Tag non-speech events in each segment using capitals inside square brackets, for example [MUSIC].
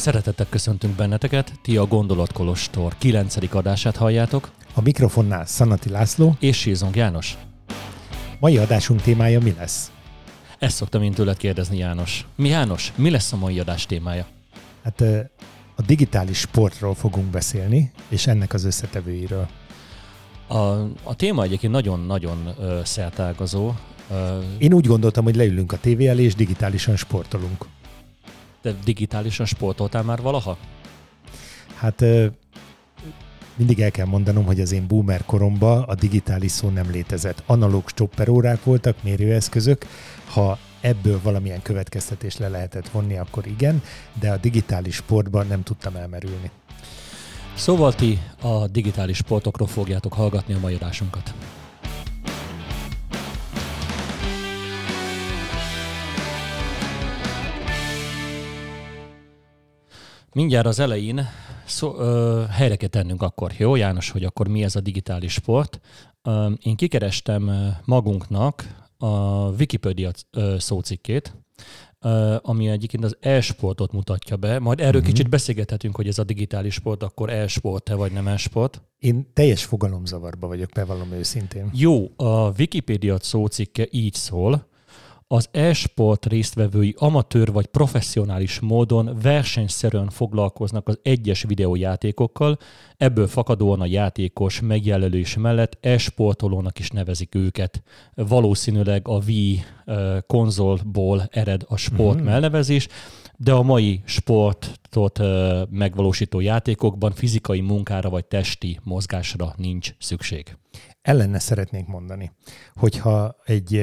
Szeretettel köszöntünk benneteket, ti a Gondolatkolostor 9. adását halljátok. A mikrofonnál Szanati László és Sízong János. Mai adásunk témája mi lesz? Ezt szoktam én tőled kérdezni, János. Mi János, mi lesz a mai adás témája? Hát a digitális sportról fogunk beszélni, és ennek az összetevőiről. A, a téma egyébként nagyon-nagyon szertágazó. Én úgy gondoltam, hogy leülünk a tévé elé, és digitálisan sportolunk. De digitálisan sportoltál már valaha? Hát mindig el kell mondanom, hogy az én boomer koromban a digitális szó nem létezett. Analóg stopperórák voltak, mérőeszközök. Ha ebből valamilyen következtetés le lehetett vonni, akkor igen, de a digitális sportban nem tudtam elmerülni. Szóval ti a digitális sportokról fogjátok hallgatni a mai adásunkat. Mindjárt az elején szó, ö, helyre kell tennünk akkor, jó János, hogy akkor mi ez a digitális sport. Ö, én kikerestem magunknak a Wikipedia szócikkét, ami egyébként az e-sportot mutatja be. Majd erről uh-huh. kicsit beszélgethetünk, hogy ez a digitális sport akkor e-sport-e vagy nem e-sport. Én teljes fogalomzavarba vagyok, bevallom őszintén. Jó, a Wikipedia szócikke így szól, az e-sport résztvevői amatőr vagy professzionális módon versenyszerűen foglalkoznak az egyes videójátékokkal, ebből fakadóan a játékos megjelölés mellett e-sportolónak is nevezik őket. Valószínűleg a Wii konzolból ered a sport mm-hmm. melnevezés, de a mai sportot megvalósító játékokban fizikai munkára vagy testi mozgásra nincs szükség. Ellenne szeretnék mondani, hogyha egy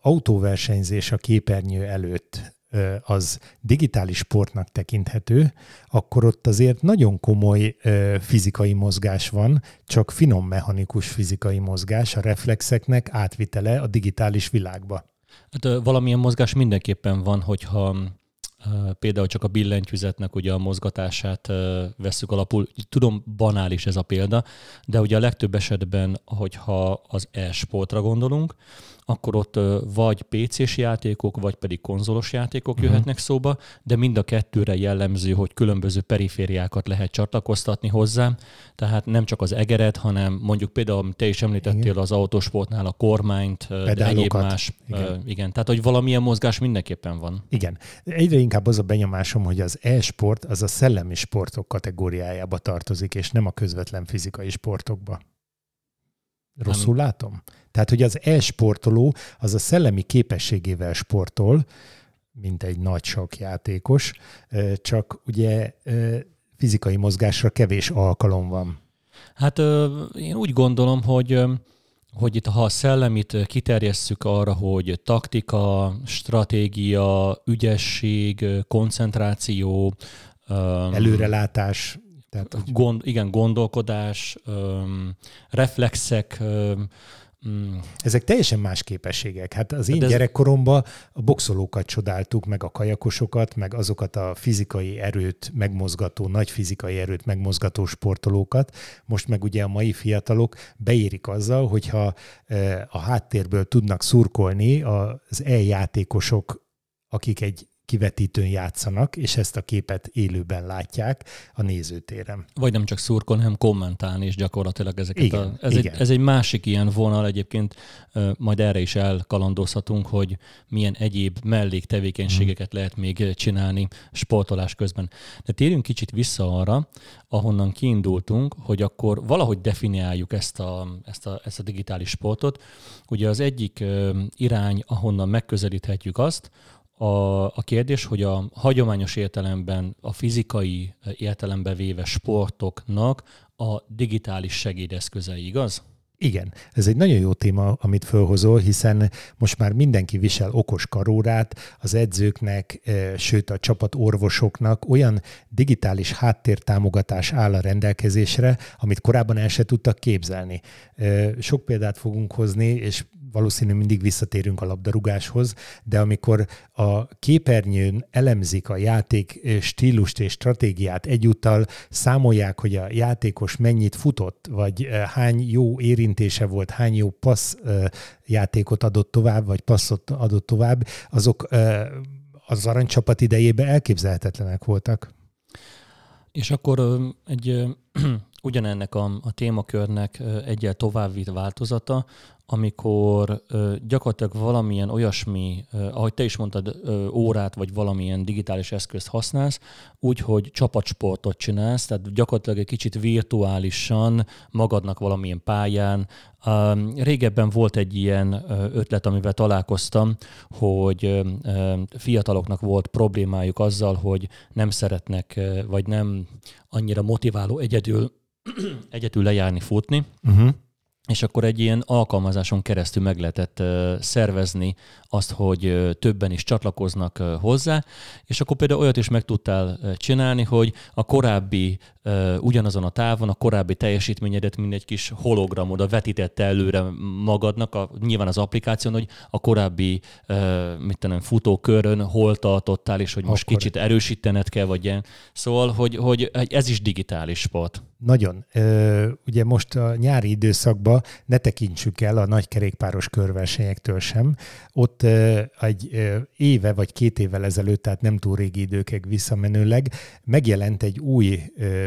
autóversenyzés a képernyő előtt az digitális sportnak tekinthető, akkor ott azért nagyon komoly fizikai mozgás van, csak finom mechanikus fizikai mozgás, a reflexeknek átvitele a digitális világba. Hát valamilyen mozgás mindenképpen van, hogyha például csak a billentyűzetnek ugye a mozgatását veszük alapul. Tudom, banális ez a példa, de ugye a legtöbb esetben, hogyha az e-sportra gondolunk, akkor ott vagy PC-s játékok, vagy pedig konzolos játékok uh-huh. jöhetnek szóba, de mind a kettőre jellemző, hogy különböző perifériákat lehet csatlakoztatni hozzá, tehát nem csak az egeret, hanem mondjuk például, te is említettél igen. az autósportnál a kormányt, egyéb más. Igen. igen, tehát hogy valamilyen mozgás mindenképpen van. Igen. Egyre inkább az a benyomásom, hogy az e-sport az a szellemi sportok kategóriájába tartozik, és nem a közvetlen fizikai sportokba. Rosszul látom? Tehát, hogy az e-sportoló az a szellemi képességével sportol, mint egy nagy sok játékos, csak ugye fizikai mozgásra kevés alkalom van. Hát én úgy gondolom, hogy hogy itt ha a szellemit kiterjesszük arra, hogy taktika, stratégia, ügyesség, koncentráció, előrelátás, tehát, gond, igen, gondolkodás, reflexek, Mm. Ezek teljesen más képességek. Hát az én ez... gyerekkoromban a boxolókat csodáltuk, meg a kajakosokat, meg azokat a fizikai erőt megmozgató, nagy fizikai erőt megmozgató sportolókat. Most meg ugye a mai fiatalok beérik azzal, hogyha a háttérből tudnak szurkolni az e-játékosok, akik egy kivetítőn játszanak, és ezt a képet élőben látják a nézőtéren. Vagy nem csak szurkon, hanem kommentálni is gyakorlatilag ezeket. Igen, a, ez, igen. Egy, ez egy másik ilyen vonal egyébként, majd erre is elkalandozhatunk, hogy milyen egyéb melléktevékenységeket hmm. lehet még csinálni sportolás közben. De térjünk kicsit vissza arra, ahonnan kiindultunk, hogy akkor valahogy definiáljuk ezt a, ezt a, ezt a digitális sportot. Ugye az egyik irány, ahonnan megközelíthetjük azt, a, a kérdés, hogy a hagyományos értelemben, a fizikai értelembe véve sportoknak a digitális segédeszközei, igaz? Igen, ez egy nagyon jó téma, amit fölhozol, hiszen most már mindenki visel okos karórát, az edzőknek, e, sőt a csapat orvosoknak olyan digitális háttértámogatás áll a rendelkezésre, amit korábban el se tudtak képzelni. E, sok példát fogunk hozni, és valószínű mindig visszatérünk a labdarúgáshoz, de amikor a képernyőn elemzik a játék stílust és stratégiát, egyúttal számolják, hogy a játékos mennyit futott, vagy hány jó érintése volt, hány jó passz játékot adott tovább, vagy passzot adott tovább, azok az aranycsapat idejében elképzelhetetlenek voltak. És akkor egy [CLEARS THROAT] ugyanennek a, a témakörnek egyel további változata, amikor ö, gyakorlatilag valamilyen olyasmi, ö, ahogy te is mondtad, ö, órát vagy valamilyen digitális eszközt használsz, úgyhogy csapatsportot csinálsz, tehát gyakorlatilag egy kicsit virtuálisan magadnak valamilyen pályán. Ö, régebben volt egy ilyen ötlet, amivel találkoztam, hogy ö, fiataloknak volt problémájuk azzal, hogy nem szeretnek, vagy nem annyira motiváló egyedül, [CLEARS THROAT] egyedül lejárni, futni. Uh-huh és akkor egy ilyen alkalmazáson keresztül meg lehetett szervezni azt, hogy többen is csatlakoznak hozzá, és akkor például olyat is meg tudtál csinálni, hogy a korábbi ugyanazon a távon a korábbi teljesítményedet mint egy kis hologramod, vetítette előre magadnak, a, nyilván az applikáción, hogy a korábbi mit tudom, futókörön hol tartottál, és hogy most akkor... kicsit erősítened kell, vagy ilyen. Szóval, hogy, hogy ez is digitális sport. Nagyon. Ugye most a nyári időszakban ne tekintsük el a nagy kerékpáros körversenyektől sem. Ott egy éve vagy két évvel ezelőtt, tehát nem túl régi időkig visszamenőleg megjelent egy új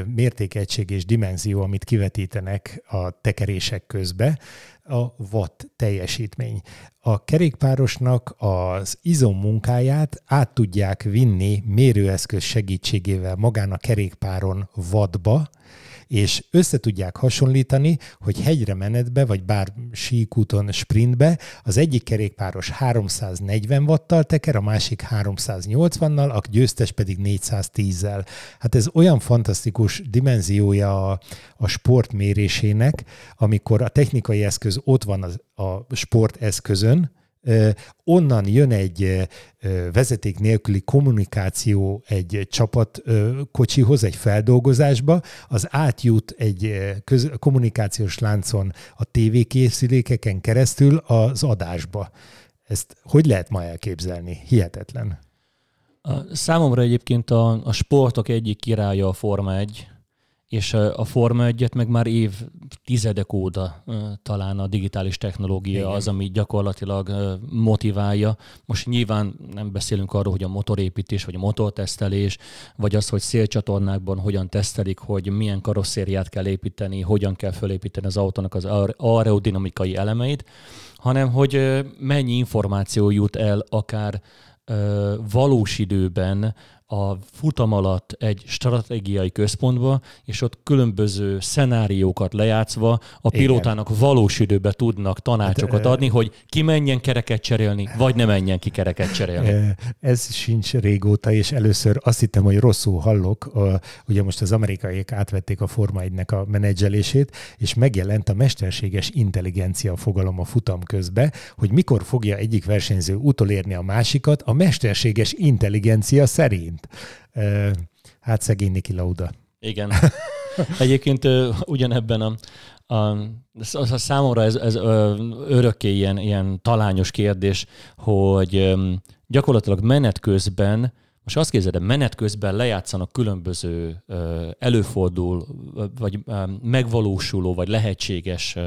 mértékegység és dimenzió, amit kivetítenek a tekerések közbe, a watt teljesítmény. A kerékpárosnak az izom munkáját át tudják vinni mérőeszköz segítségével magán a kerékpáron wattba, és össze tudják hasonlítani, hogy hegyre menetbe, vagy bár síkúton sprintbe az egyik kerékpáros 340 watttal teker, a másik 380-nal, a győztes pedig 410-zel. Hát ez olyan fantasztikus dimenziója a, a sport mérésének, amikor a technikai eszköz ott van a, a sporteszközön, onnan jön egy vezeték nélküli kommunikáció egy csapatkocsihoz, egy feldolgozásba, az átjut egy köz- kommunikációs láncon a tévékészülékeken keresztül az adásba. Ezt hogy lehet ma elképzelni? Hihetetlen. Számomra egyébként a, a sportok egyik királya a Forma 1, és a Forma 1 meg már év tizedek óta talán a digitális technológia Igen. az, ami gyakorlatilag motiválja. Most nyilván nem beszélünk arról, hogy a motorépítés, vagy a motortesztelés, vagy az, hogy szélcsatornákban hogyan tesztelik, hogy milyen karosszériát kell építeni, hogyan kell fölépíteni az autónak az aerodinamikai elemeit, hanem hogy mennyi információ jut el akár valós időben a futam alatt egy stratégiai központba, és ott különböző szenáriókat lejátszva a pilótának Igen. valós időben tudnak tanácsokat hát, adni, hogy ki menjen kereket cserélni, vagy ne menjen ki kereket cserélni. Ez sincs régóta, és először azt hittem, hogy rosszul hallok. Ugye most az amerikaiak átvették a Forma 1 a menedzselését, és megjelent a mesterséges intelligencia fogalom a futam közbe, hogy mikor fogja egyik versenyző utolérni a másikat a mesterséges intelligencia szerint szerint. Hát szegény Niki Lauda. Igen. [LAUGHS] Egyébként ugyanebben a, a, a számomra ez, ez örökké ilyen, ilyen talányos kérdés, hogy gyakorlatilag menet közben most azt képzeld, menet közben lejátszanak különböző előfordul, vagy megvalósuló, vagy lehetséges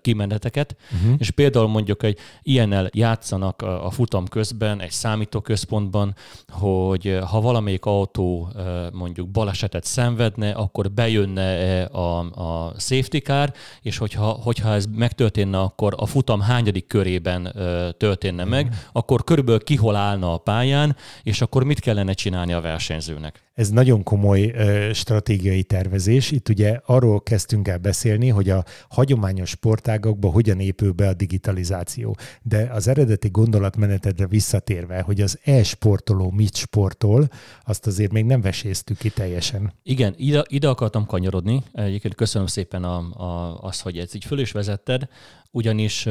kimeneteket, uh-huh. és például mondjuk egy ilyennel játszanak a futam közben, egy számítóközpontban, hogy ha valamelyik autó mondjuk balesetet szenvedne, akkor bejönne a, a safety car, és hogyha, hogyha ez megtörténne, akkor a futam hányadik körében történne meg, uh-huh. akkor körülbelül kihol állna a pályán, és akkor mit kellene kellene csinálni a versenyzőnek. Ez nagyon komoly ö, stratégiai tervezés. Itt ugye arról kezdtünk el beszélni, hogy a hagyományos sportágakban hogyan épül be a digitalizáció. De az eredeti gondolatmenetedre visszatérve, hogy az e-sportoló mit sportol, azt azért még nem veséztük ki teljesen. Igen, ide, ide akartam kanyarodni. Egyébként köszönöm szépen a, a, azt, hogy ezt így föl is vezetted, ugyanis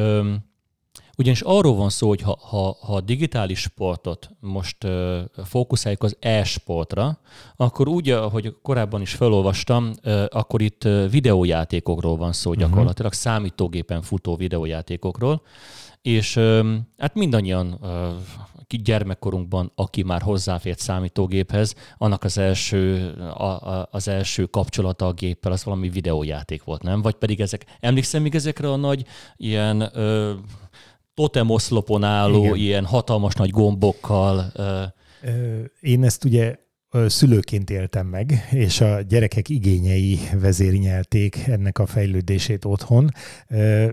ugyanis arról van szó, hogy ha, ha, ha a digitális sportot most uh, fókuszáljuk az e-sportra, akkor úgy, ahogy korábban is felolvastam, uh, akkor itt videójátékokról van szó uh-huh. gyakorlatilag, számítógépen futó videójátékokról, és uh, hát mindannyian uh, gyermekkorunkban, aki már hozzáfért számítógéphez, annak az első, a, a, az első kapcsolata a géppel, az valami videójáték volt, nem? Vagy pedig ezek, emlékszem még ezekre a nagy ilyen uh, totemoszlopon álló, Igen. ilyen hatalmas nagy gombokkal Én ezt ugye szülőként éltem meg, és a gyerekek igényei vezérnyelték ennek a fejlődését otthon.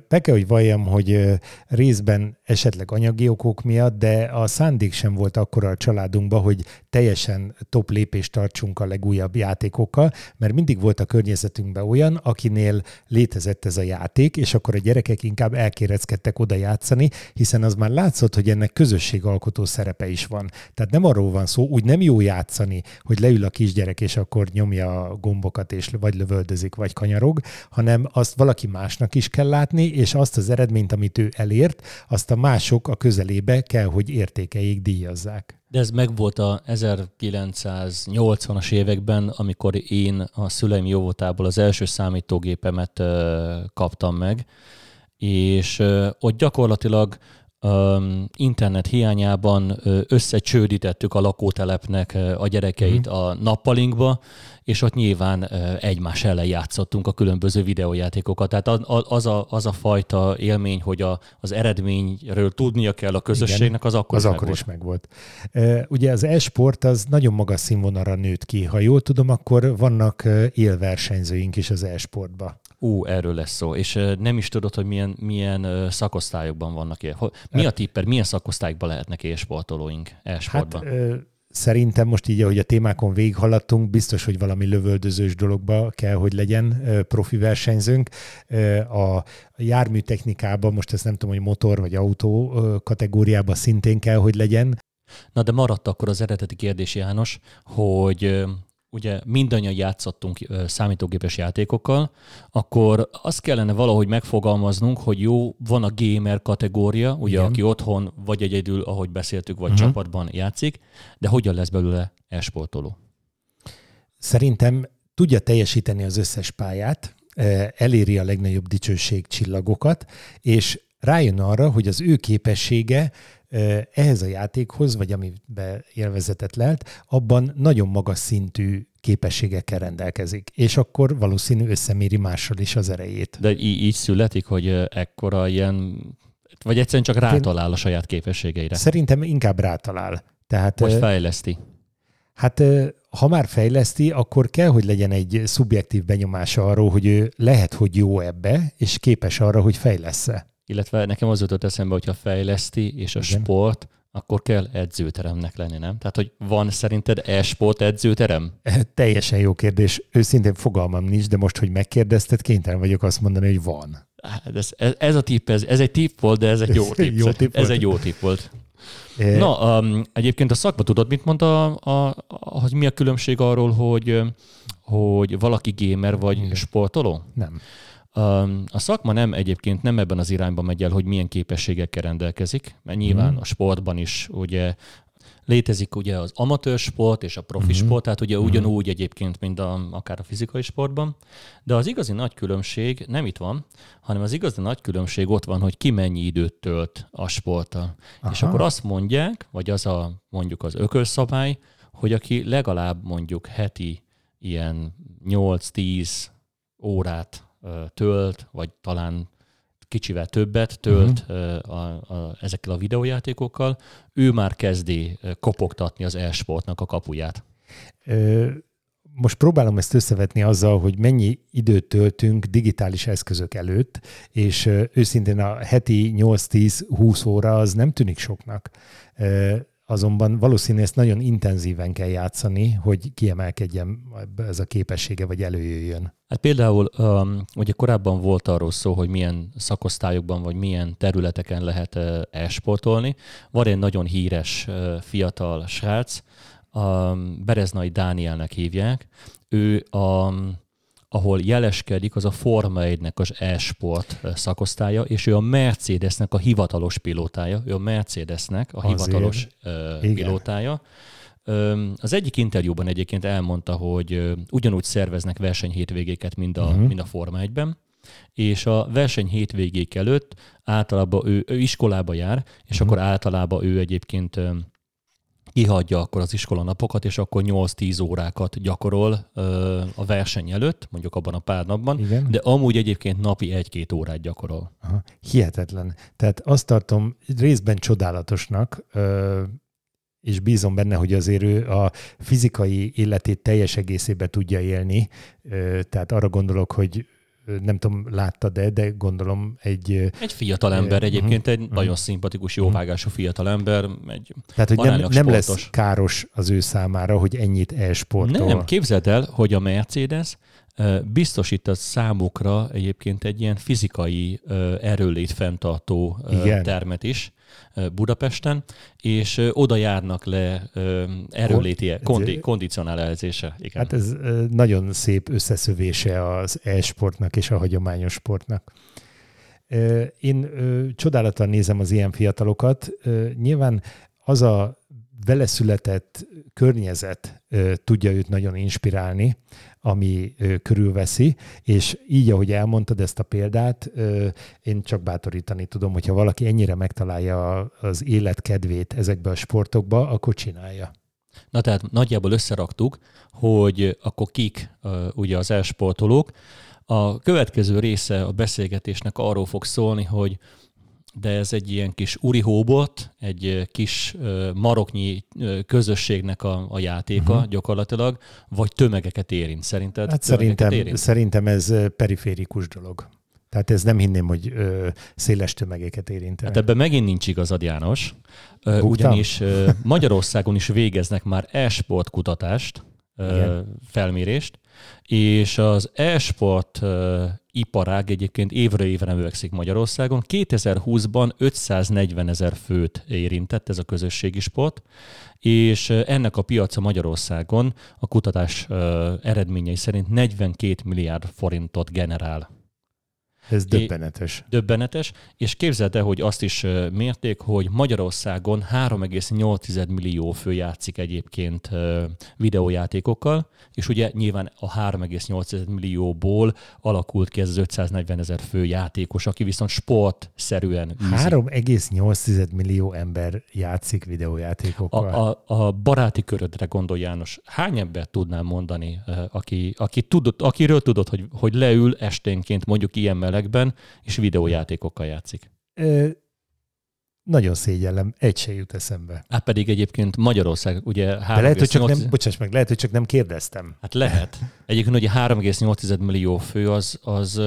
Be kell, hogy valljam, hogy részben esetleg anyagi okok miatt, de a szándék sem volt akkora a családunkban, hogy teljesen top lépést tartsunk a legújabb játékokkal, mert mindig volt a környezetünkben olyan, akinél létezett ez a játék, és akkor a gyerekek inkább elkéreckedtek oda játszani, hiszen az már látszott, hogy ennek közösségalkotó szerepe is van. Tehát nem arról van szó, úgy nem jó játszani, hogy leül a kisgyerek, és akkor nyomja a gombokat, és vagy lövöldözik, vagy kanyarog, hanem azt valaki másnak is kell látni, és azt az eredményt, amit ő elért, azt a mások a közelébe kell, hogy értékeik, díjazzák. De ez megvolt a 1980-as években, amikor én a szüleim jóvoltából az első számítógépemet kaptam meg, és ott gyakorlatilag internet hiányában összecsődítettük a lakótelepnek a gyerekeit uh-huh. a nappalinkba, és ott nyilván egymás ellen játszottunk a különböző videójátékokat. Tehát az a, az a fajta élmény, hogy a, az eredményről tudnia kell a közösségnek, az akkor, az is, akkor megvolt. is megvolt. Ugye az e-sport az nagyon magas színvonalra nőtt ki. Ha jól tudom, akkor vannak élversenyzőink is az e-sportba. Ú, erről lesz szó. És nem is tudod, hogy milyen, milyen szakosztályokban vannak. Mi a hát- tipper, milyen szakosztályokban lehetnek e-sportolóink e-sportban? Hát, ö, szerintem most így, ahogy a témákon végighaladtunk, biztos, hogy valami lövöldözős dologba kell, hogy legyen profi versenyzőnk. A járműtechnikában, most ezt nem tudom, hogy motor vagy autó kategóriában szintén kell, hogy legyen. Na de maradt akkor az eredeti kérdés, János, hogy ugye mindannyian játszottunk számítógépes játékokkal, akkor azt kellene valahogy megfogalmaznunk, hogy jó, van a gamer kategória, ugye, Igen. aki otthon vagy egyedül, ahogy beszéltük, vagy uh-huh. csapatban játszik, de hogyan lesz belőle esportoló? Szerintem tudja teljesíteni az összes pályát, eléri a legnagyobb dicsőség csillagokat, és rájön arra, hogy az ő képessége ehhez a játékhoz, vagy amiben élvezetet lelt, abban nagyon magas szintű képességekkel rendelkezik, és akkor valószínű összeméri mással is az erejét. De í- így születik, hogy ekkora ilyen, vagy egyszerűen csak rátalál a saját képességeire? Szerintem inkább rátalál. Tehát, vagy fejleszti? Hát ha már fejleszti, akkor kell, hogy legyen egy szubjektív benyomása arról, hogy ő lehet, hogy jó ebbe, és képes arra, hogy fejlesz-e illetve nekem az jutott eszembe, hogyha fejleszti, és a Igen. sport, akkor kell edzőteremnek lenni, nem? Tehát, hogy van szerinted e-sport edzőterem? Teljesen jó kérdés. Őszintén fogalmam nincs, de most, hogy megkérdezted, kénytelen vagyok azt mondani, hogy van. Hát ez, ez, ez a tipp, ez, ez egy tipp volt, de ez egy jó tipp. jó tipp ez egy jó tipp volt. [LAUGHS] E... Na, um, egyébként a szakma tudod, mit mondta, a, a, hogy mi a különbség arról, hogy, hogy valaki gamer vagy Igen. sportoló? Nem. A szakma nem egyébként nem ebben az irányban megy el, hogy milyen képességekkel rendelkezik, mert nyilván mm. a sportban is ugye létezik ugye az amatőr sport és a profi mm-hmm. sport, tehát ugye mm-hmm. ugyanúgy egyébként, mint a, akár a fizikai sportban. De az igazi nagy különbség nem itt van, hanem az igazi nagy különbség ott van, hogy ki mennyi időt tölt a sporttal. Aha. És akkor azt mondják, vagy az a mondjuk az ökölszabály, hogy aki legalább mondjuk heti ilyen 8-10 órát tölt, vagy talán kicsivel többet tölt uh-huh. a, a, ezekkel a videójátékokkal, ő már kezdi kopogtatni az e-sportnak a kapuját. Ö, most próbálom ezt összevetni azzal, hogy mennyi időt töltünk digitális eszközök előtt, és őszintén a heti 8-10-20 óra az nem tűnik soknak azonban valószínű ezt nagyon intenzíven kell játszani, hogy kiemelkedjen ez a képessége, vagy előjöjjön. Hát például um, ugye korábban volt arról szó, hogy milyen szakosztályokban, vagy milyen területeken lehet uh, esportolni. Van egy nagyon híres uh, fiatal srác, um, Bereznai Dánielnek hívják. Ő a um, ahol jeleskedik, az a Forma 1-nek az e-sport szakosztálya, és ő a Mercedesnek a hivatalos pilótája, ő a Mercedesnek a Azért. hivatalos uh, pilótája. Az egyik interjúban egyébként elmondta, hogy ugyanúgy szerveznek versenyhétvégéket, mint a, uh-huh. mint a Forma 1-ben, és a verseny hétvégék előtt általában ő, ő iskolába jár, és uh-huh. akkor általában ő egyébként kihagyja akkor az iskola napokat, és akkor 8-10 órákat gyakorol ö, a verseny előtt, mondjuk abban a pár napban, Igen. de amúgy egyébként napi 1-2 órát gyakorol. Aha. Hihetetlen. Tehát azt tartom részben csodálatosnak, ö, és bízom benne, hogy azért ő a fizikai életét teljes egészében tudja élni. Tehát arra gondolok, hogy nem tudom, láttad-e, de gondolom egy... Egy fiatal ember uh, egyébként, egy uh, nagyon szimpatikus, jóvágású fiatal ember, egy Tehát, hogy nem, nem lesz káros az ő számára, hogy ennyit elsportol. Nem, képzeld el, hogy a Mercedes biztosít az számukra egyébként egy ilyen fizikai erőlét fenntartó Igen. termet is Budapesten, és oda járnak le erőléti kondi, kondicionálezése. Igen. Hát ez nagyon szép összeszövése az e-sportnak és a hagyományos sportnak. Én csodálatlan nézem az ilyen fiatalokat. Nyilván az a vele született környezet tudja őt nagyon inspirálni, ami körülveszi, és így, ahogy elmondtad ezt a példát, én csak bátorítani tudom, hogyha valaki ennyire megtalálja az élet kedvét ezekbe a sportokba, akkor csinálja. Na tehát nagyjából összeraktuk, hogy akkor kik ugye az elsportolók. A következő része a beszélgetésnek arról fog szólni, hogy de ez egy ilyen kis urihóbot, egy kis maroknyi közösségnek a, a játéka uh-huh. gyakorlatilag, vagy tömegeket érint szerinted? Hát szerintem, érint? szerintem ez periférikus dolog. Tehát ez nem hinném, hogy ö, széles tömegeket érint. Hát ebben megint nincs igazad, János. Ö, ugyanis ö, Magyarországon is végeznek már e-sport kutatást, ö, felmérést, és az e-sport iparág egyébként évre évre növekszik Magyarországon. 2020-ban 540 ezer főt érintett ez a közösségi sport, és ennek a piaca Magyarországon a kutatás eredményei szerint 42 milliárd forintot generál. Ez döbbenetes. Döbbenetes, és képzeld el, hogy azt is mérték, hogy Magyarországon 3,8 millió fő játszik egyébként videójátékokkal, és ugye nyilván a 3,8 millióból alakult ki ez az 540 ezer fő játékos, aki viszont sportszerűen 3,8 millió ember játszik videójátékokkal. A, a, a baráti körödre gondol János. Hány ember tudnál mondani, aki, aki tudott, akiről tudod, hogy, hogy leül esténként mondjuk ilyen mellett melegben, és videójátékokkal játszik. Ö, nagyon szégyellem, egy se jut eszembe. Hát pedig egyébként Magyarország, ugye 3, De lehet, hogy csak 8... nem, bocsáss meg, lehet, hogy csak nem kérdeztem. Hát lehet. Egyébként ugye 3,8 millió fő az, az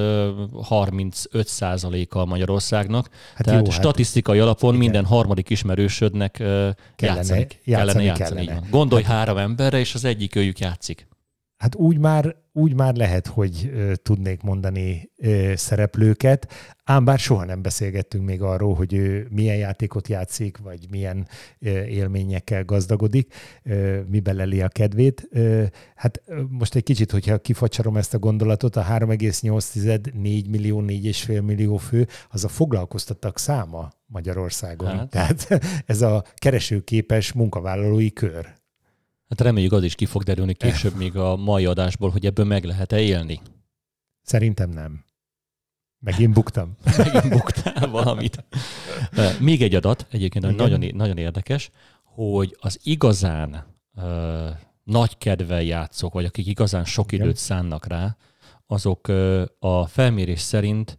35 százaléka Magyarországnak. Hát Tehát jó, hát statisztikai hát, alapon igen. minden harmadik ismerősödnek kellene játszani. Játszani, játszani. Kellene. Gondolj hát, három emberre, és az egyik őjük játszik. Hát úgy már, úgy már lehet, hogy ö, tudnék mondani ö, szereplőket, ám bár soha nem beszélgettünk még arról, hogy ő milyen játékot játszik, vagy milyen ö, élményekkel gazdagodik, ö, miben leli a kedvét. Ö, hát most egy kicsit, hogyha kifacsarom ezt a gondolatot, a 3,8 4 millió, 4,5 millió fő, az a foglalkoztattak száma Magyarországon. Hát. Tehát [LAUGHS] ez a keresőképes munkavállalói kör. Hát reméljük az is ki fog derülni később még a mai adásból, hogy ebből meg lehet-e élni. Szerintem nem. Megint buktam. [LAUGHS] Megint buktál valamit. Még egy adat, egyébként nagyon, nagyon érdekes, hogy az igazán uh, nagy kedvel játszók, vagy akik igazán sok Igen. időt szánnak rá, azok uh, a felmérés szerint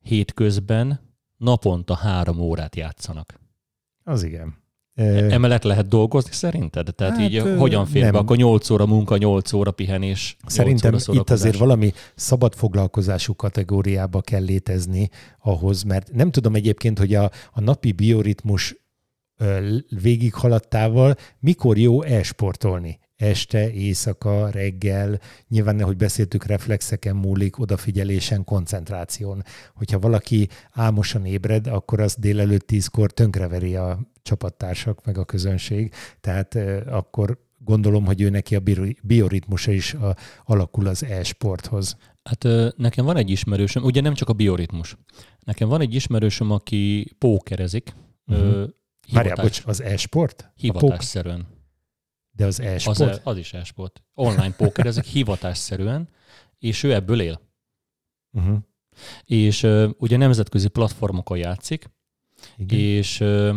hétközben naponta három órát játszanak. Az igen. Emellett lehet dolgozni szerinted? Tehát hát, így hogyan fér be? Akkor 8 óra munka, 8 óra pihenés. Szerintem óra itt azért valami szabad foglalkozású kategóriába kell létezni ahhoz, mert nem tudom egyébként, hogy a, a napi bioritmus végighaladtával mikor jó elsportolni este, éjszaka, reggel, nyilván, hogy beszéltük, reflexeken múlik, odafigyelésen, koncentráción. Hogyha valaki álmosan ébred, akkor az délelőtt tízkor tönkreveri a csapattársak, meg a közönség, tehát akkor gondolom, hogy ő neki a bioritmusa is a, alakul az e-sporthoz. Hát nekem van egy ismerősöm, ugye nem csak a bioritmus. Nekem van egy ismerősöm, aki pókerezik. Uh-huh. Várjál, bocs, az e-sport? Hivatásszerűen. De az e-sport? Az, az is e-sport. Online pókerezik hivatásszerűen, és ő ebből él. Uh-huh. És uh, ugye nemzetközi platformokon játszik, Igen. és uh,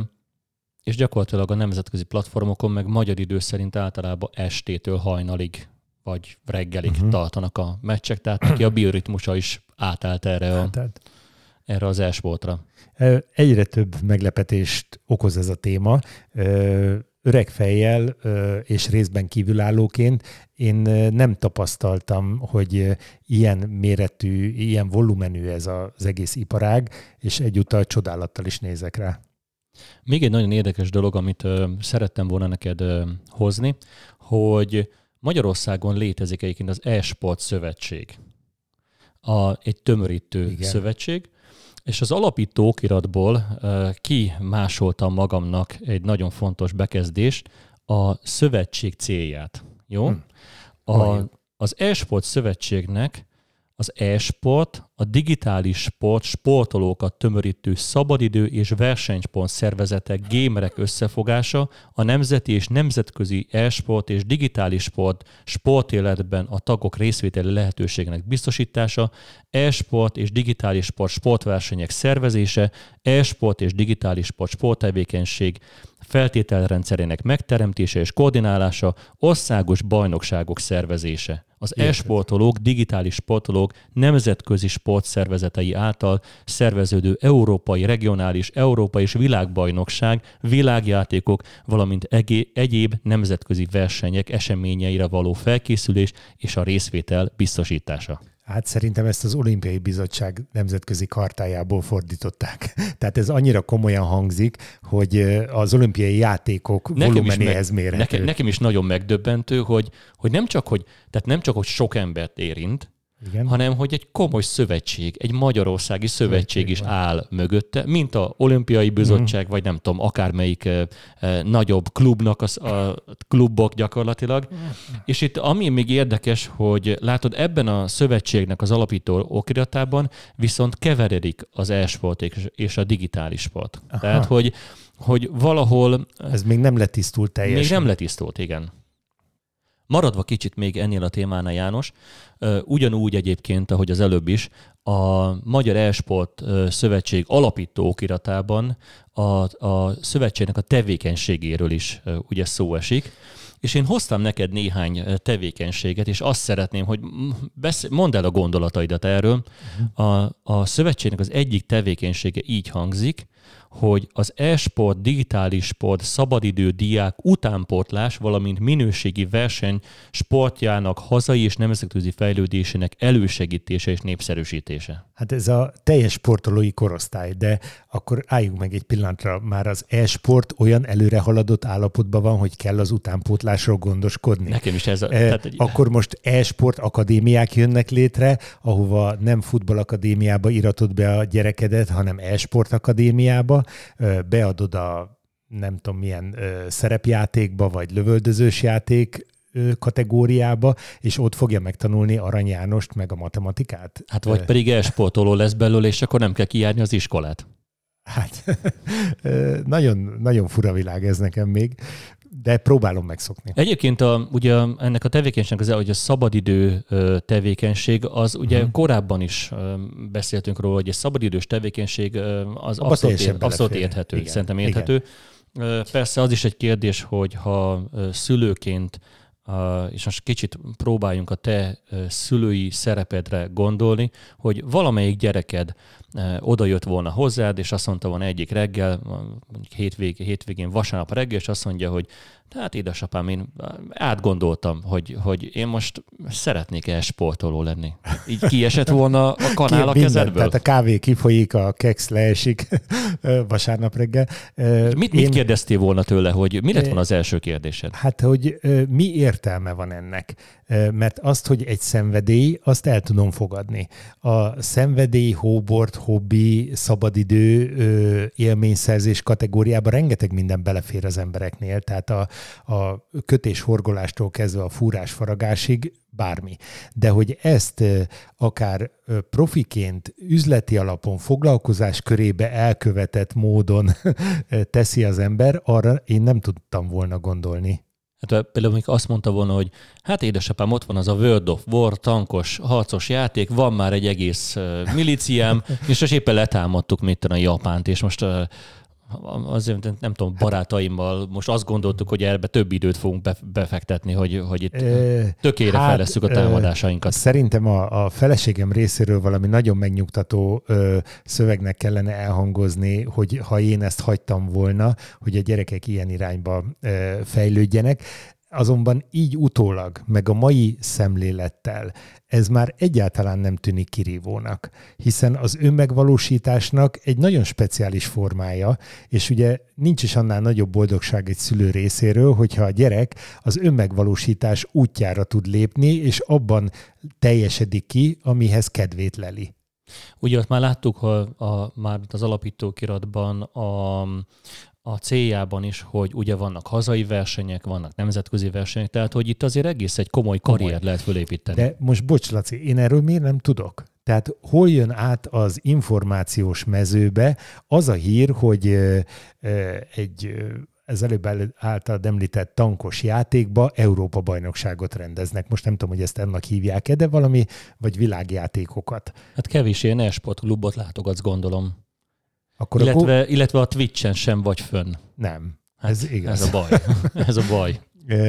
és gyakorlatilag a nemzetközi platformokon meg magyar idő szerint általában estétől hajnalig vagy reggelig uh-huh. tartanak a meccsek, tehát neki a bioritmusa is átállt erre, a, erre az esportra. Egyre több meglepetést okoz ez a téma. Öreg fejjel és részben kívülállóként én nem tapasztaltam, hogy ilyen méretű, ilyen volumenű ez az egész iparág, és egyúttal csodálattal is nézek rá. Még egy nagyon érdekes dolog, amit ö, szerettem volna neked ö, hozni, hogy Magyarországon létezik egyébként az e-sport szövetség. A, egy tömörítő Igen. szövetség, és az alapító okiratból kimásoltam magamnak egy nagyon fontos bekezdést, a szövetség célját. Jó? Hm. A, az e-sport szövetségnek az e-sport, a digitális sport, sportolókat tömörítő szabadidő és versenyspont szervezetek, gémerek összefogása, a nemzeti és nemzetközi e-sport és digitális sport sportéletben a tagok részvételi lehetőségének biztosítása, e-sport és digitális sport sportversenyek szervezése, e-sport és digitális sport sporttevékenység feltételrendszerének megteremtése és koordinálása, országos bajnokságok szervezése. Az e-sportolók, digitális sportolók nemzetközi sportszervezetei által szerveződő európai, regionális, európai és világbajnokság, világjátékok, valamint egyéb nemzetközi versenyek eseményeire való felkészülés és a részvétel biztosítása. Hát szerintem ezt az Olimpiai Bizottság nemzetközi kartájából fordították. [LAUGHS] Tehát ez annyira komolyan hangzik, hogy az olimpiai játékok nekem volumenéhez mérhető. Nekem, nekem is nagyon megdöbbentő, hogy, hogy nem csak, hogy, tehát nem csak, hogy sok embert érint, igen. hanem hogy egy komoly szövetség, egy magyarországi szövetség, szövetség is van. áll mögötte, mint a olimpiai bizottság, mm. vagy nem tudom, akármelyik eh, nagyobb klubnak az, a klubok gyakorlatilag. Mm. És itt ami még érdekes, hogy látod, ebben a szövetségnek az alapító okiratában viszont keveredik az e-sport és a digitális sport. Aha. Tehát, hogy, hogy valahol... Ez még nem letisztult teljesen. Még nem letisztult, igen. Maradva kicsit még ennél a témánál, János, ugyanúgy egyébként, ahogy az előbb is, a Magyar Esport Szövetség alapító okiratában a, a szövetségnek a tevékenységéről is ugye szó esik, és én hoztam neked néhány tevékenységet, és azt szeretném, hogy beszél, mondd el a gondolataidat erről. Uh-huh. A, a szövetségnek az egyik tevékenysége így hangzik, hogy az e-sport, digitális sport, szabadidő, diák, utánpótlás, valamint minőségi verseny sportjának hazai és nemzetközi fejlődésének elősegítése és népszerűsítése. Hát ez a teljes sportolói korosztály, de akkor álljunk meg egy pillanatra, már az e-sport olyan előre haladott állapotban van, hogy kell az utánpótlásról gondoskodni. Nekem is ez a... E, tehát, akkor most e-sport akadémiák jönnek létre, ahova nem futballakadémiába iratod be a gyerekedet, hanem e-sport akadémiába, beadod a nem tudom milyen szerepjátékba, vagy lövöldözős játék kategóriába, és ott fogja megtanulni Arany Jánost, meg a matematikát. Hát vagy pedig esportoló lesz belőle, és akkor nem kell kijárni az iskolát. Hát [LAUGHS] nagyon, nagyon fura világ ez nekem még, de próbálom megszokni. Egyébként a, ugye ennek a tevékenységnek az, hogy a szabadidő tevékenység, az ugye uh-huh. korábban is beszéltünk róla, hogy egy szabadidős tevékenység az abszolút, ér, abszolút érthető, igen, szerintem érthető. Igen. Persze az is egy kérdés, hogy ha szülőként és most kicsit próbáljunk a te szülői szerepedre gondolni, hogy valamelyik gyereked oda jött volna hozzád, és azt mondta volna egyik reggel, hétvég, hétvégén vasárnap reggel, és azt mondja, hogy tehát édesapám, én átgondoltam, hogy, hogy én most szeretnék el sportoló lenni. Így kiesett volna a kanál a kezedből? Tehát a kávé kifolyik, a keks leesik vasárnap reggel. Mit, én... mit kérdeztél volna tőle, hogy mi lett volna az első kérdésed? Hát, hogy mi értelme van ennek? Mert azt, hogy egy szenvedély, azt el tudom fogadni. A szenvedély, hóbort, hobbi, szabadidő, élményszerzés kategóriában rengeteg minden belefér az embereknél. Tehát a, a kötéshorgolástól kezdve a fúrás-faragásig bármi. De hogy ezt akár profiként, üzleti alapon, foglalkozás körébe elkövetett módon [LAUGHS] teszi az ember, arra én nem tudtam volna gondolni. Hát például még azt mondta volna, hogy hát édesapám, ott van az a World of War tankos, harcos játék, van már egy egész miliciám, és most éppen letámadtuk mit a Japánt, és most azért nem tudom, barátaimmal most azt gondoltuk, hogy ebbe több időt fogunk befektetni, hogy, hogy itt tökére hát, fejlesztük a támadásainkat. Szerintem a, a feleségem részéről valami nagyon megnyugtató ö, szövegnek kellene elhangozni, hogy ha én ezt hagytam volna, hogy a gyerekek ilyen irányba ö, fejlődjenek azonban így utólag, meg a mai szemlélettel ez már egyáltalán nem tűnik kirívónak, hiszen az önmegvalósításnak egy nagyon speciális formája, és ugye nincs is annál nagyobb boldogság egy szülő részéről, hogyha a gyerek az önmegvalósítás útjára tud lépni, és abban teljesedik ki, amihez kedvét leli. Ugye ott már láttuk, hogy a, már az alapítókiratban a, a céljában is, hogy ugye vannak hazai versenyek, vannak nemzetközi versenyek, tehát hogy itt azért egész egy komoly karrier komoly. lehet fölépíteni. De most bocs, Laci, én erről miért nem tudok? Tehát hol jön át az információs mezőbe az a hír, hogy egy ez előbb által említett tankos játékba Európa bajnokságot rendeznek. Most nem tudom, hogy ezt ennek hívják-e, de valami, vagy világjátékokat. Hát kevés ilyen e-sport klubot látogatsz, gondolom. Akkor illetve, akkor... illetve a Twitch-en sem vagy fönn. Nem. Hát ez igaz. Ez a baj. [LAUGHS] ez a baj.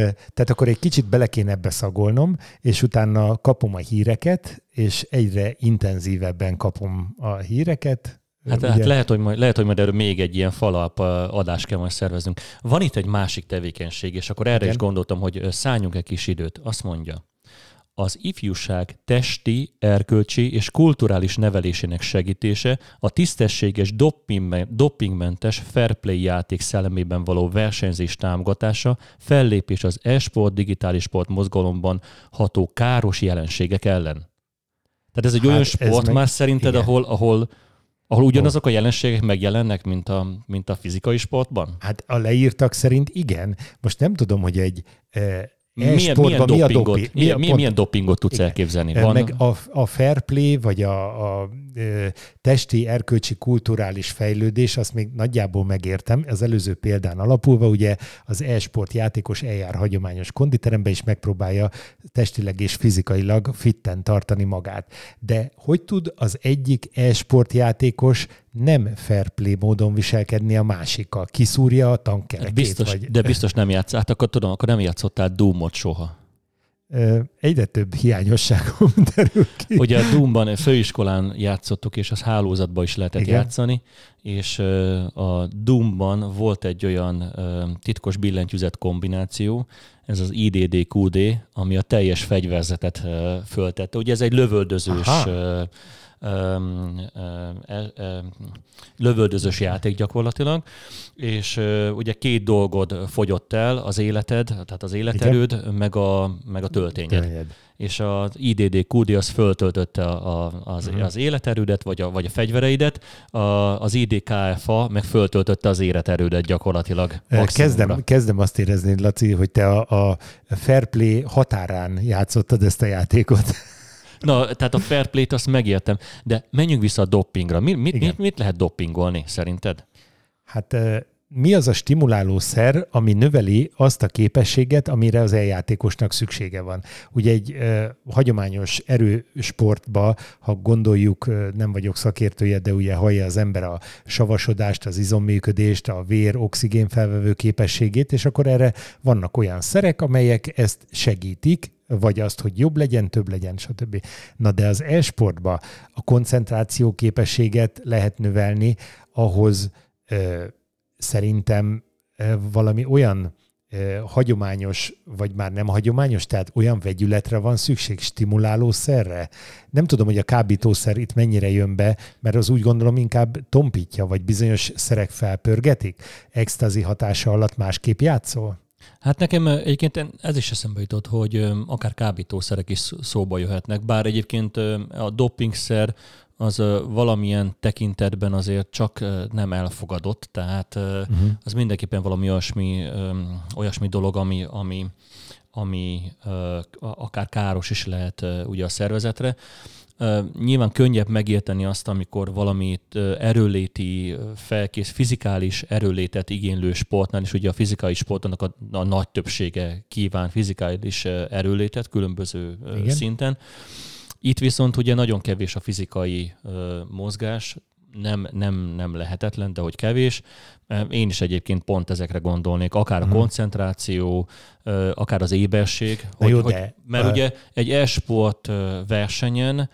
Tehát akkor egy kicsit bele kéne ebbe szagolnom, és utána kapom a híreket, és egyre intenzívebben kapom a híreket. Hát, hát lehet, hogy majd, lehet, hogy majd erről még egy ilyen falap adást kell majd szerveznünk. Van itt egy másik tevékenység, és akkor erre Igen. is gondoltam, hogy szálljunk egy kis időt. Azt mondja, az ifjúság testi, erkölcsi és kulturális nevelésének segítése, a tisztességes dopingmentes fair play játék szellemében való versenyzés támogatása, fellépés az e-sport, digitális sport mozgalomban ható káros jelenségek ellen. Tehát ez egy hát olyan sport meg, már szerinted, igen. ahol, ahol ahol ugyanazok a jelenségek megjelennek, mint a, mint a fizikai sportban? Hát a leírtak szerint igen. Most nem tudom, hogy egy eh, milyen, milyen, mi a dopingot, milyen, milyen, milyen, milyen dopingot tudsz igen. elképzelni? Van? Meg a, a fair play, vagy a, a testi, erkölcsi, kulturális fejlődés, azt még nagyjából megértem. Az előző példán alapulva, ugye az e-sport játékos eljár hagyományos konditerembe, és megpróbálja testileg és fizikailag fitten tartani magát. De hogy tud az egyik e-sport játékos nem fair play módon viselkedni a másikkal? Kiszúrja a tankerekét? Biztos, vagy... De biztos nem játsz. Hát akkor tudom, akkor nem játszottál Doom-ot soha egyre több hiányosságom [LAUGHS] derül ki. Ugye a Doomban főiskolán játszottuk, és az hálózatban is lehetett Igen. játszani, és a Doomban volt egy olyan titkos billentyűzet kombináció, ez az IDD-QD, ami a teljes fegyverzetet föltette. Ugye ez egy lövöldözős Aha lövöldözős játék gyakorlatilag, és ugye két dolgod fogyott el, az életed, tehát az életerőd, meg a, meg a töltényed. Töltényed. És az IDD QD az föltöltötte a, az, uh-huh. az életerődet, vagy a, vagy a fegyvereidet, a, az IDKFA meg föltöltötte az életerődet gyakorlatilag. Kezdem, kezdem azt érezni, Laci, hogy te a, a fair play határán játszottad ezt a játékot. Na, tehát a fair play-t azt megértem, de menjünk vissza a doppingra. Mit, mit, mit, mit lehet doppingolni szerinted? Hát mi az a stimuláló szer, ami növeli azt a képességet, amire az eljátékosnak szüksége van. Ugye egy uh, hagyományos erősportba, ha gondoljuk, nem vagyok szakértője, de ugye hallja az ember a savasodást, az izomműködést, a vér oxigén felvevő képességét, és akkor erre vannak olyan szerek, amelyek ezt segítik, vagy azt, hogy jobb legyen, több legyen, stb. Na de az e-sportba a koncentráció képességet lehet növelni, ahhoz ö, szerintem ö, valami olyan ö, hagyományos, vagy már nem hagyományos, tehát olyan vegyületre van szükség, stimuláló szerre. Nem tudom, hogy a kábítószer itt mennyire jön be, mert az úgy gondolom inkább tompítja, vagy bizonyos szerek felpörgetik. Extazi hatása alatt másképp játszol? Hát nekem egyébként ez is eszembe jutott, hogy akár kábítószerek is szóba jöhetnek, bár egyébként a dopingszer az valamilyen tekintetben azért csak nem elfogadott, tehát uh-huh. az mindenképpen valami olyasmi, olyasmi dolog, ami, ami, ami akár káros is lehet ugye a szervezetre. Nyilván könnyebb megérteni azt, amikor valamit erőléti, felkész, fizikális erőlétet igénylő sportnál, és ugye a fizikai sportnak a, a nagy többsége kíván fizikális erőlétet különböző Igen. szinten. Itt viszont ugye nagyon kevés a fizikai mozgás, nem, nem, nem lehetetlen, de hogy kevés. Én is egyébként pont ezekre gondolnék, akár uh-huh. a mhm. koncentráció, akár az éberség. Hogy, jó, hogy, de, mert uh... ugye egy e-sport versenyen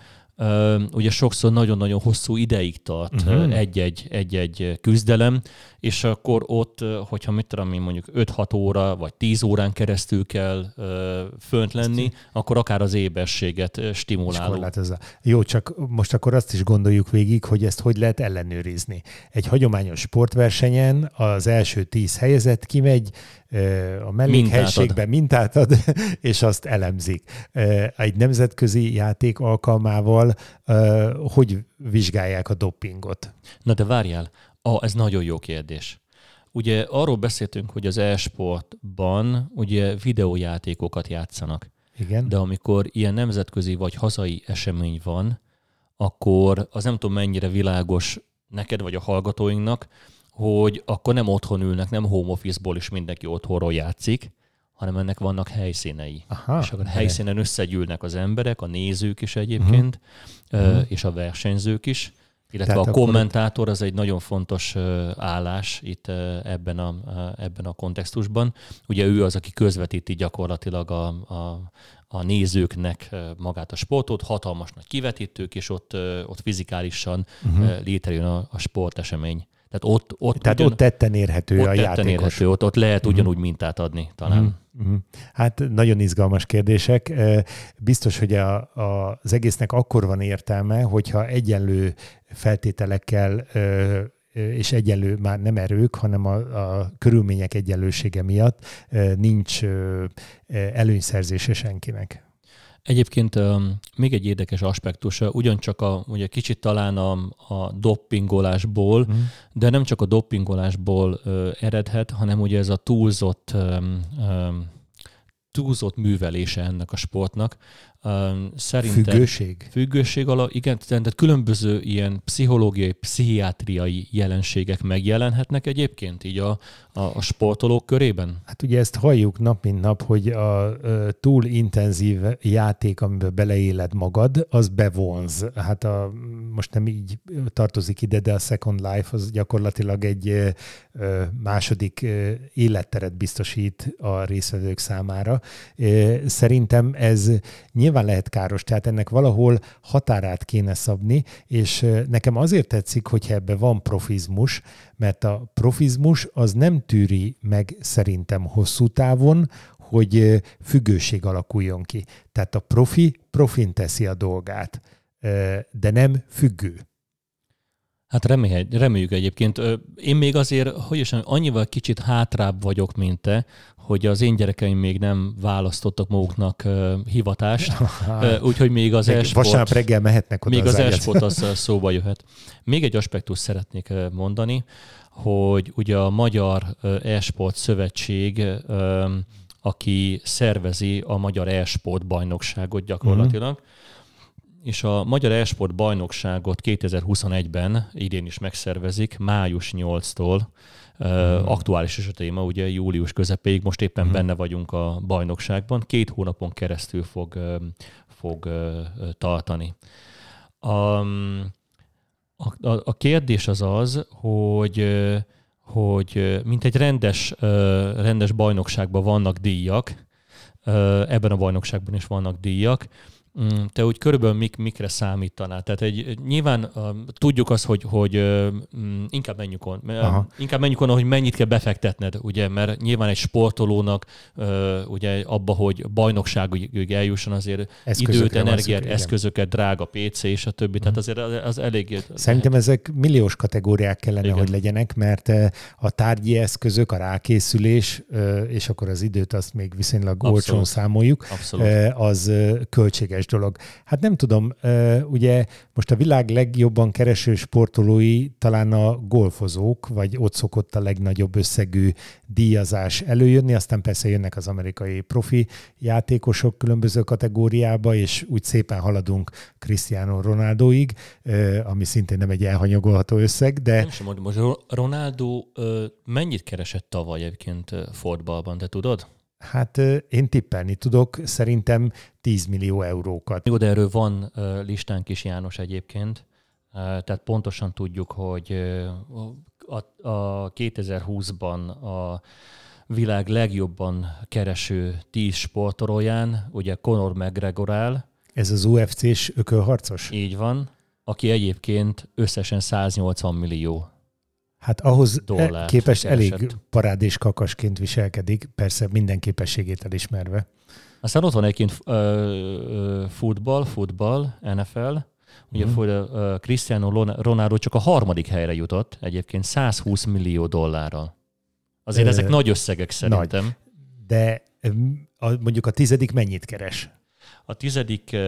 ugye sokszor nagyon-nagyon hosszú ideig tart uh-huh. egy-egy, egy-egy küzdelem, és akkor ott, hogyha mit tudom én mondjuk 5-6 óra vagy 10 órán keresztül kell uh, fönt lenni, akkor akár az éberséget stimuláló. Jó, csak most akkor azt is gondoljuk végig, hogy ezt hogy lehet ellenőrizni. Egy hagyományos sportversenyen az első 10 helyezett kimegy, a mellékhelységbe mintát ad, [LAUGHS] és azt elemzik. Egy nemzetközi játék alkalmával hogy vizsgálják a dopingot? Na de várjál, ah, ez nagyon jó kérdés. Ugye arról beszéltünk, hogy az e-sportban ugye videójátékokat játszanak. Igen. De amikor ilyen nemzetközi vagy hazai esemény van, akkor az nem tudom mennyire világos neked vagy a hallgatóinknak, hogy akkor nem otthon ülnek, nem home office-ból is mindenki otthonról játszik, hanem ennek vannak helyszínei. Aha, és akkor helyszínen összegyűlnek az emberek, a nézők is egyébként, uh-huh. és a versenyzők is, illetve Tehát a kommentátor az egy nagyon fontos állás itt ebben a, ebben a kontextusban. Ugye ő az, aki közvetíti gyakorlatilag a, a, a nézőknek magát a sportot, hatalmas nagy kivetítők, és ott, ott fizikálisan uh-huh. létrejön a, a sportesemény. Tehát ott, ott, Tehát ugyan, ott tetten érhető ott a tetten játékos. Érhető, ott, ott lehet uh-huh. ugyanúgy mintát adni talán. Uh-huh. Hát nagyon izgalmas kérdések. Biztos, hogy a, a, az egésznek akkor van értelme, hogyha egyenlő feltételekkel és egyenlő, már nem erők, hanem a, a körülmények egyenlősége miatt nincs előnyszerzése senkinek. Egyébként még egy érdekes aspektus, ugyancsak a, ugye kicsit talán a, a doppingolásból, mm. de nem csak a doppingolásból eredhet, hanem ugye ez a túlzott túlzott művelése ennek a sportnak. Szerintem függőség? Függőség alatt, igen, tehát különböző ilyen pszichológiai, pszichiátriai jelenségek megjelenhetnek egyébként így a, a, a sportolók körében? Hát ugye ezt halljuk nap mint nap, hogy a, a túl intenzív játék, amiben beleéled magad, az bevonz. Hát a, most nem így tartozik ide, de a Second Life az gyakorlatilag egy második életteret biztosít a részvevők számára. Szerintem ez nyilván lehet káros, tehát ennek valahol határát kéne szabni, és nekem azért tetszik, hogyha ebbe van profizmus, mert a profizmus az nem tűri meg szerintem hosszú távon, hogy függőség alakuljon ki. Tehát a profi profin teszi a dolgát, de nem függő. Hát reméljük, reméljük egyébként. Én még azért, hogy is annyival kicsit hátrább vagyok, mint te, hogy az én gyerekeim még nem választottak maguknak uh, hivatást, uh, úgyhogy még az esport... Vasárnap reggel mehetnek oda Még az, az esport az szóba jöhet. Még egy aspektus szeretnék mondani, hogy ugye a Magyar Esport Szövetség, aki szervezi a Magyar Esport bajnokságot gyakorlatilag, uh-huh és a Magyar Esport bajnokságot 2021-ben idén is megszervezik, május 8-tól. Hmm. Aktuális is a téma, ugye július közepéig, most éppen hmm. benne vagyunk a bajnokságban, két hónapon keresztül fog, fog tartani. A, a, a kérdés az az, hogy hogy mint egy rendes, rendes bajnokságban vannak díjak, ebben a bajnokságban is vannak díjak, te úgy körülbelül mik, mikre számítanál? Tehát egy, nyilván uh, tudjuk azt, hogy, hogy uh, inkább menjünk on, uh, inkább menjünk on, hogy mennyit kell befektetned, ugye, mert nyilván egy sportolónak uh, ugye abba, hogy bajnokságig eljusson azért Eszközökre időt, energiát, szükség, eszközöket, drága PC és a többi, tehát azért az, az elég... Szerintem lehet. ezek milliós kategóriák kellene, igen. hogy legyenek, mert a tárgyi eszközök, a rákészülés, és akkor az időt azt még viszonylag olcsón számoljuk, Abszolút. az költséges érdekes dolog. Hát nem tudom, ugye most a világ legjobban kereső sportolói talán a golfozók, vagy ott szokott a legnagyobb összegű díjazás előjönni, aztán persze jönnek az amerikai profi játékosok különböző kategóriába, és úgy szépen haladunk Cristiano Ronaldoig, ami szintén nem egy elhanyagolható összeg, de... Nem sem most Ronaldo mennyit keresett tavaly egyébként Fordbalban, te tudod? Hát én tippelni tudok, szerintem 10 millió eurókat. Jó, de erről van listánk is, János egyébként. Tehát pontosan tudjuk, hogy a, a 2020-ban a világ legjobban kereső 10 sportolóján, ugye Conor McGregor áll. Ez az UFC-s ökölharcos? Így van, aki egyébként összesen 180 millió Hát ahhoz e- képest elég parádés kakasként viselkedik, persze minden képességét elismerve. Aztán ott van egyébként futball, futball, NFL, Ugye mm. uh, Cristiano Ronaldo csak a harmadik helyre jutott, egyébként 120 millió dollárral. Azért Ö, ezek nagy összegek szerintem. Nagy. De a, mondjuk a tizedik mennyit keres? A tizedik uh,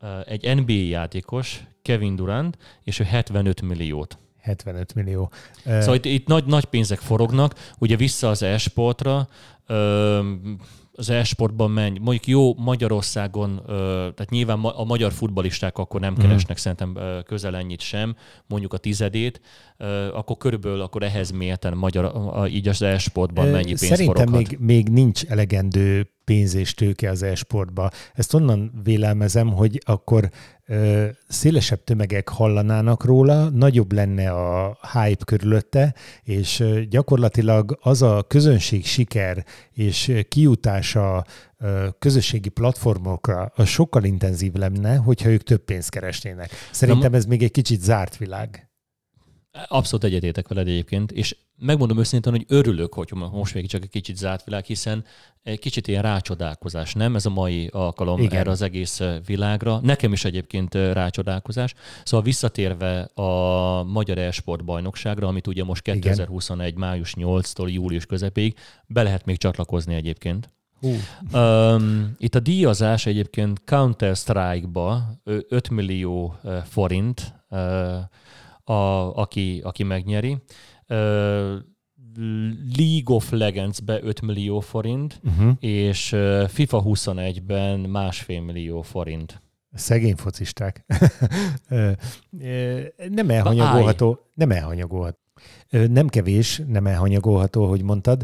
uh, egy NBA játékos, Kevin Durant, és ő 75 milliót. 75 millió. Szóval itt, itt nagy, nagy pénzek forognak, ugye vissza az e-sportra, az e-sportban menj. Mondjuk jó Magyarországon, tehát nyilván a magyar futbalisták akkor nem mhm. keresnek mm. szerintem közel ennyit sem, mondjuk a tizedét, akkor körülbelül akkor ehhez mérten magyar, így az e-sportban mennyi pénz Szerintem foroghat? még, még nincs elegendő pénz és tőke az e-sportba. Ezt onnan vélelmezem, hogy akkor ö, szélesebb tömegek hallanának róla, nagyobb lenne a hype körülötte, és ö, gyakorlatilag az a közönség siker és kiutása ö, közösségi platformokra az sokkal intenzív lenne, hogyha ők több pénzt keresnének. Szerintem ez még egy kicsit zárt világ. Abszolút egyetétek veled egyébként, és megmondom őszintén, hogy örülök, hogy most még csak egy kicsit zárt világ, hiszen egy kicsit ilyen rácsodálkozás, nem? Ez a mai alkalom Igen. erre az egész világra. Nekem is egyébként rácsodálkozás. Szóval visszatérve a Magyar Esport bajnokságra, amit ugye most 2021. Igen. május 8-tól július közepéig be lehet még csatlakozni egyébként. Uh. Um, itt a díjazás egyébként Counter-Strike-ba 5 millió forint, uh, a, aki, aki megnyeri. League of Legends-be 5 millió forint, uh-huh. és FIFA 21-ben másfél millió forint. Szegény focisták. [LAUGHS] nem elhanyagolható. Nem elhanyagolható. Nem kevés, nem elhanyagolható, hogy mondtad,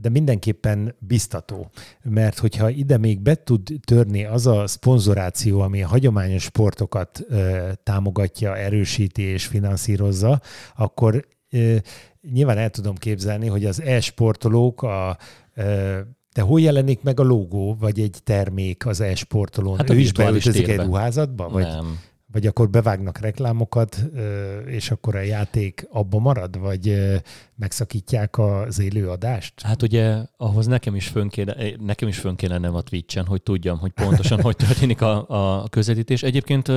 de mindenképpen biztató. Mert hogyha ide még be tud törni az a szponzoráció, ami a hagyományos sportokat támogatja, erősíti és finanszírozza, akkor nyilván el tudom képzelni, hogy az e-sportolók a de hol jelenik meg a logó, vagy egy termék az e-sportolón? Hát ő is beöltözik egy ruházatba? Vagy? Nem. Vagy akkor bevágnak reklámokat, és akkor a játék abba marad, vagy megszakítják az élő adást? Hát ugye ahhoz nekem is fönn kéne, eh, nekem is fönn kéne lennem a Twitch-en, hogy tudjam, hogy pontosan hogy történik a, a közvetítés. Egyébként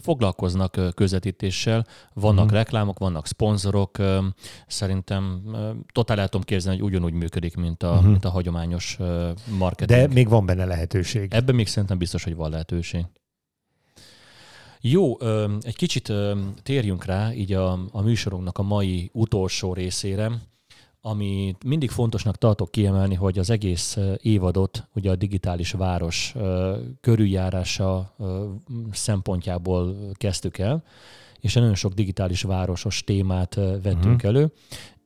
foglalkoznak közvetítéssel, vannak hmm. reklámok, vannak szponzorok, szerintem totál el tudom képzelni, hogy ugyanúgy működik, mint a, hmm. mint a hagyományos marketing. De még van benne lehetőség. Ebben még szerintem biztos, hogy van lehetőség. Jó, egy kicsit térjünk rá így a, a műsorunknak a mai utolsó részére, ami mindig fontosnak tartok kiemelni, hogy az egész évadot ugye a digitális város körüljárása szempontjából kezdtük el, és nagyon sok digitális városos témát vettünk uh-huh. elő,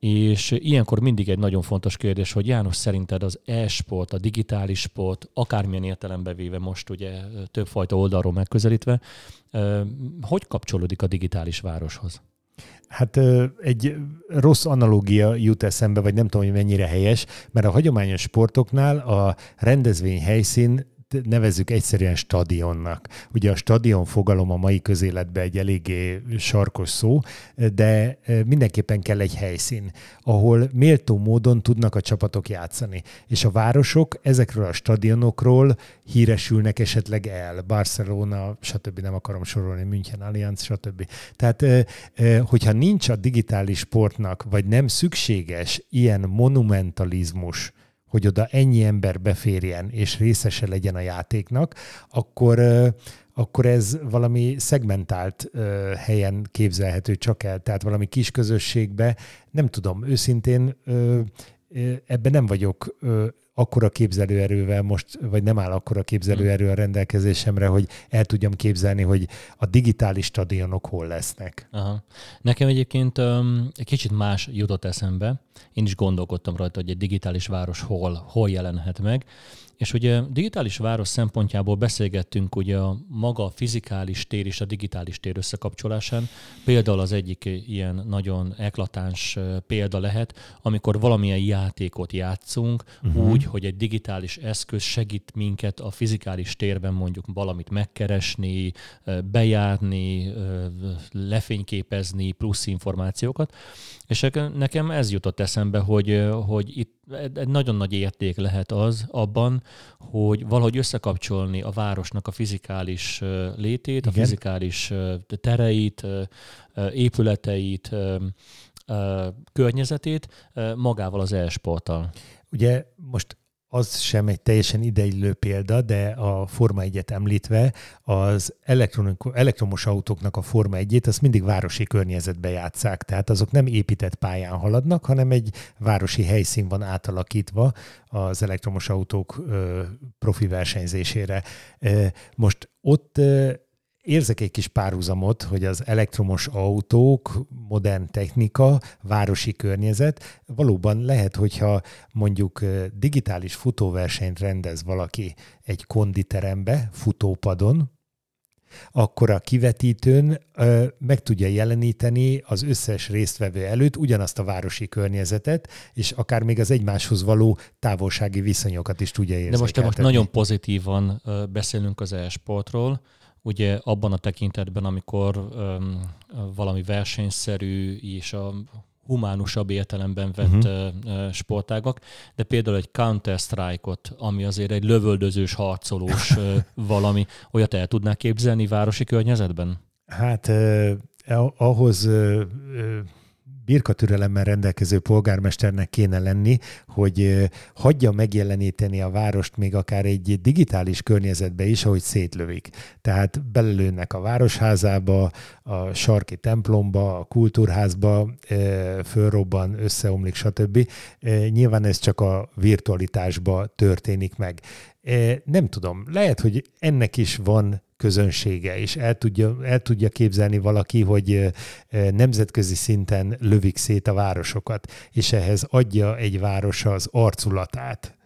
és ilyenkor mindig egy nagyon fontos kérdés, hogy János, szerinted az e-sport, a digitális sport, akármilyen értelembe véve most ugye többfajta oldalról megközelítve, hogy kapcsolódik a digitális városhoz? Hát egy rossz analógia jut eszembe, vagy nem tudom, hogy mennyire helyes, mert a hagyományos sportoknál a rendezvény helyszín nevezzük egyszerűen stadionnak. Ugye a stadion fogalom a mai közéletben egy eléggé sarkos szó, de e, mindenképpen kell egy helyszín, ahol méltó módon tudnak a csapatok játszani. És a városok ezekről a stadionokról híresülnek esetleg el. Barcelona, stb. nem akarom sorolni, München Allianz, stb. Tehát, e, e, hogyha nincs a digitális sportnak, vagy nem szükséges ilyen monumentalizmus, hogy oda ennyi ember beférjen és részese legyen a játéknak, akkor, akkor ez valami szegmentált helyen képzelhető csak el, tehát valami kis közösségbe, nem tudom, őszintén ebben nem vagyok akkora képzelőerővel most, vagy nem áll akkora képzelőerő a rendelkezésemre, hogy el tudjam képzelni, hogy a digitális stadionok hol lesznek. Aha. Nekem egyébként um, egy kicsit más jutott eszembe. Én is gondolkodtam rajta, hogy egy digitális város hol, hol jelenhet meg. És ugye digitális város szempontjából beszélgettünk ugye a maga a fizikális tér és a digitális tér összekapcsolásán. Például az egyik ilyen nagyon eklatáns példa lehet, amikor valamilyen játékot játszunk uh-huh. úgy, hogy egy digitális eszköz segít minket a fizikális térben mondjuk valamit megkeresni, bejárni, lefényképezni, plusz információkat. És nekem ez jutott eszembe, hogy, hogy itt egy nagyon nagy érték lehet az abban, hogy valahogy összekapcsolni a városnak a fizikális létét, Igen. a fizikális tereit, épületeit, környezetét magával az e-sporttal. Ugye most az sem egy teljesen ideillő példa, de a Forma 1-et említve, az elektromos autóknak a Forma 1-ét azt mindig városi környezetbe játszák, tehát azok nem épített pályán haladnak, hanem egy városi helyszín van átalakítva az elektromos autók profi versenyzésére. Most ott érzek egy kis párhuzamot, hogy az elektromos autók, modern technika, városi környezet, valóban lehet, hogyha mondjuk digitális futóversenyt rendez valaki egy konditerembe, futópadon, akkor a kivetítőn ö, meg tudja jeleníteni az összes résztvevő előtt ugyanazt a városi környezetet, és akár még az egymáshoz való távolsági viszonyokat is tudja érzékeltetni. De most, te most nagyon pozitívan beszélünk az e-sportról, ugye abban a tekintetben, amikor um, valami versenyszerű és a humánusabb értelemben vett uh-huh. sportágak, de például egy Counter-Strike-ot, ami azért egy lövöldözős, harcolós [LAUGHS] valami, olyat el tudnák képzelni városi környezetben? Hát eh, ahhoz eh, birkatürelemmel rendelkező polgármesternek kéne lenni, hogy hagyja megjeleníteni a várost még akár egy digitális környezetbe is, ahogy szétlövik. Tehát belelőnek a városházába, a sarki templomba, a kultúrházba, fölrobban, összeomlik, stb. Nyilván ez csak a virtualitásba történik meg. Nem tudom, lehet, hogy ennek is van közönsége, és el tudja, el tudja képzelni valaki, hogy nemzetközi szinten lövik szét a városokat, és ehhez adja egy város az arculatát,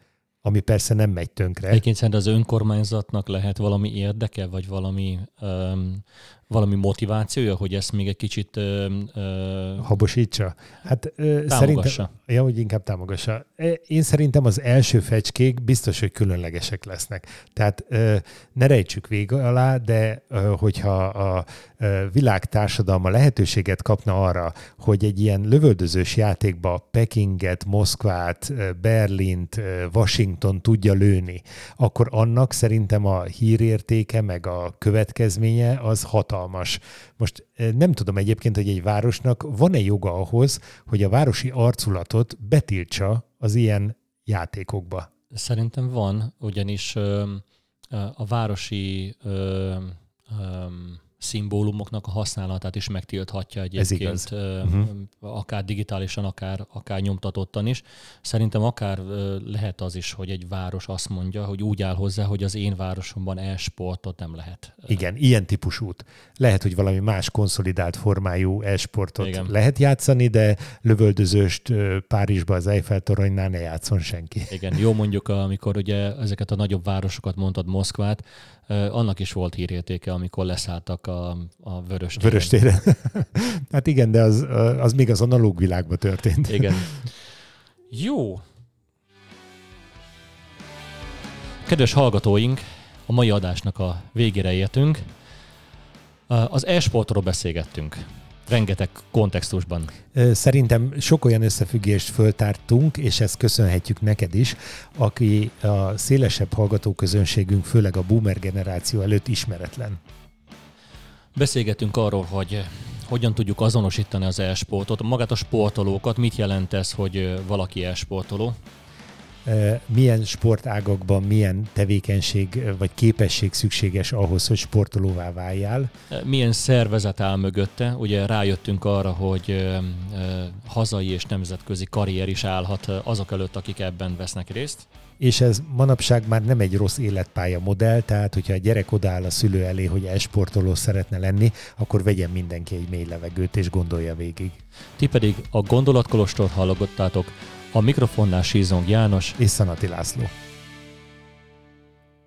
ami persze nem megy tönkre. Egyébként szerint az önkormányzatnak lehet valami érdeke, vagy valami um, valami motivációja, hogy ezt még egy kicsit... Ö, ö, Habosítsa? Hát ö, szerintem... Ja, hogy inkább támogassa. Én szerintem az első fecskék biztos, hogy különlegesek lesznek. Tehát ö, ne rejtsük vég alá, de ö, hogyha a ö, világ társadalma lehetőséget kapna arra, hogy egy ilyen lövöldözős játékba Pekinget, Moszkvát, Berlint, Washington tudja lőni, akkor annak szerintem a hírértéke meg a következménye az hatalmas hatalmas. Most eh, nem tudom egyébként, hogy egy városnak van-e joga ahhoz, hogy a városi arculatot betiltsa az ilyen játékokba? Szerintem van, ugyanis ö, a városi ö, ö, szimbólumoknak a használatát is megtilthatja egyébként, uh-huh. akár digitálisan, akár, akár nyomtatottan is. Szerintem akár lehet az is, hogy egy város azt mondja, hogy úgy áll hozzá, hogy az én városomban e-sportot nem lehet. Igen, ilyen típusút. Lehet, hogy valami más konszolidált formájú e-sportot Igen. lehet játszani, de lövöldözőst Párizsba az Eiffel toronynál ne játszon senki. Igen, jó mondjuk, amikor ugye ezeket a nagyobb városokat mondtad, Moszkvát, annak is volt hírértéke, amikor leszálltak a, a vörös téren. Vörös téren. [LAUGHS] hát igen, de az, az még az analóg világban történt. Igen. Jó. Kedves hallgatóink, a mai adásnak a végére értünk. Az e-sportról beszélgettünk rengeteg kontextusban. Szerintem sok olyan összefüggést föltártunk, és ezt köszönhetjük neked is, aki a szélesebb hallgatóközönségünk, főleg a boomer generáció előtt ismeretlen. Beszélgetünk arról, hogy hogyan tudjuk azonosítani az e-sportot, magát a sportolókat, mit jelent ez, hogy valaki e-sportoló? Milyen sportágakban milyen tevékenység vagy képesség szükséges ahhoz, hogy sportolóvá váljál. Milyen szervezet áll mögötte? Ugye rájöttünk arra, hogy hazai és nemzetközi karrier is állhat azok előtt, akik ebben vesznek részt és ez manapság már nem egy rossz életpálya modell, tehát hogyha a gyerek odáll a szülő elé, hogy esportoló szeretne lenni, akkor vegyen mindenki egy mély levegőt és gondolja végig. Ti pedig a Gondolatkolostort hallgattátok, a mikrofonnál Sízong János és Szanati László.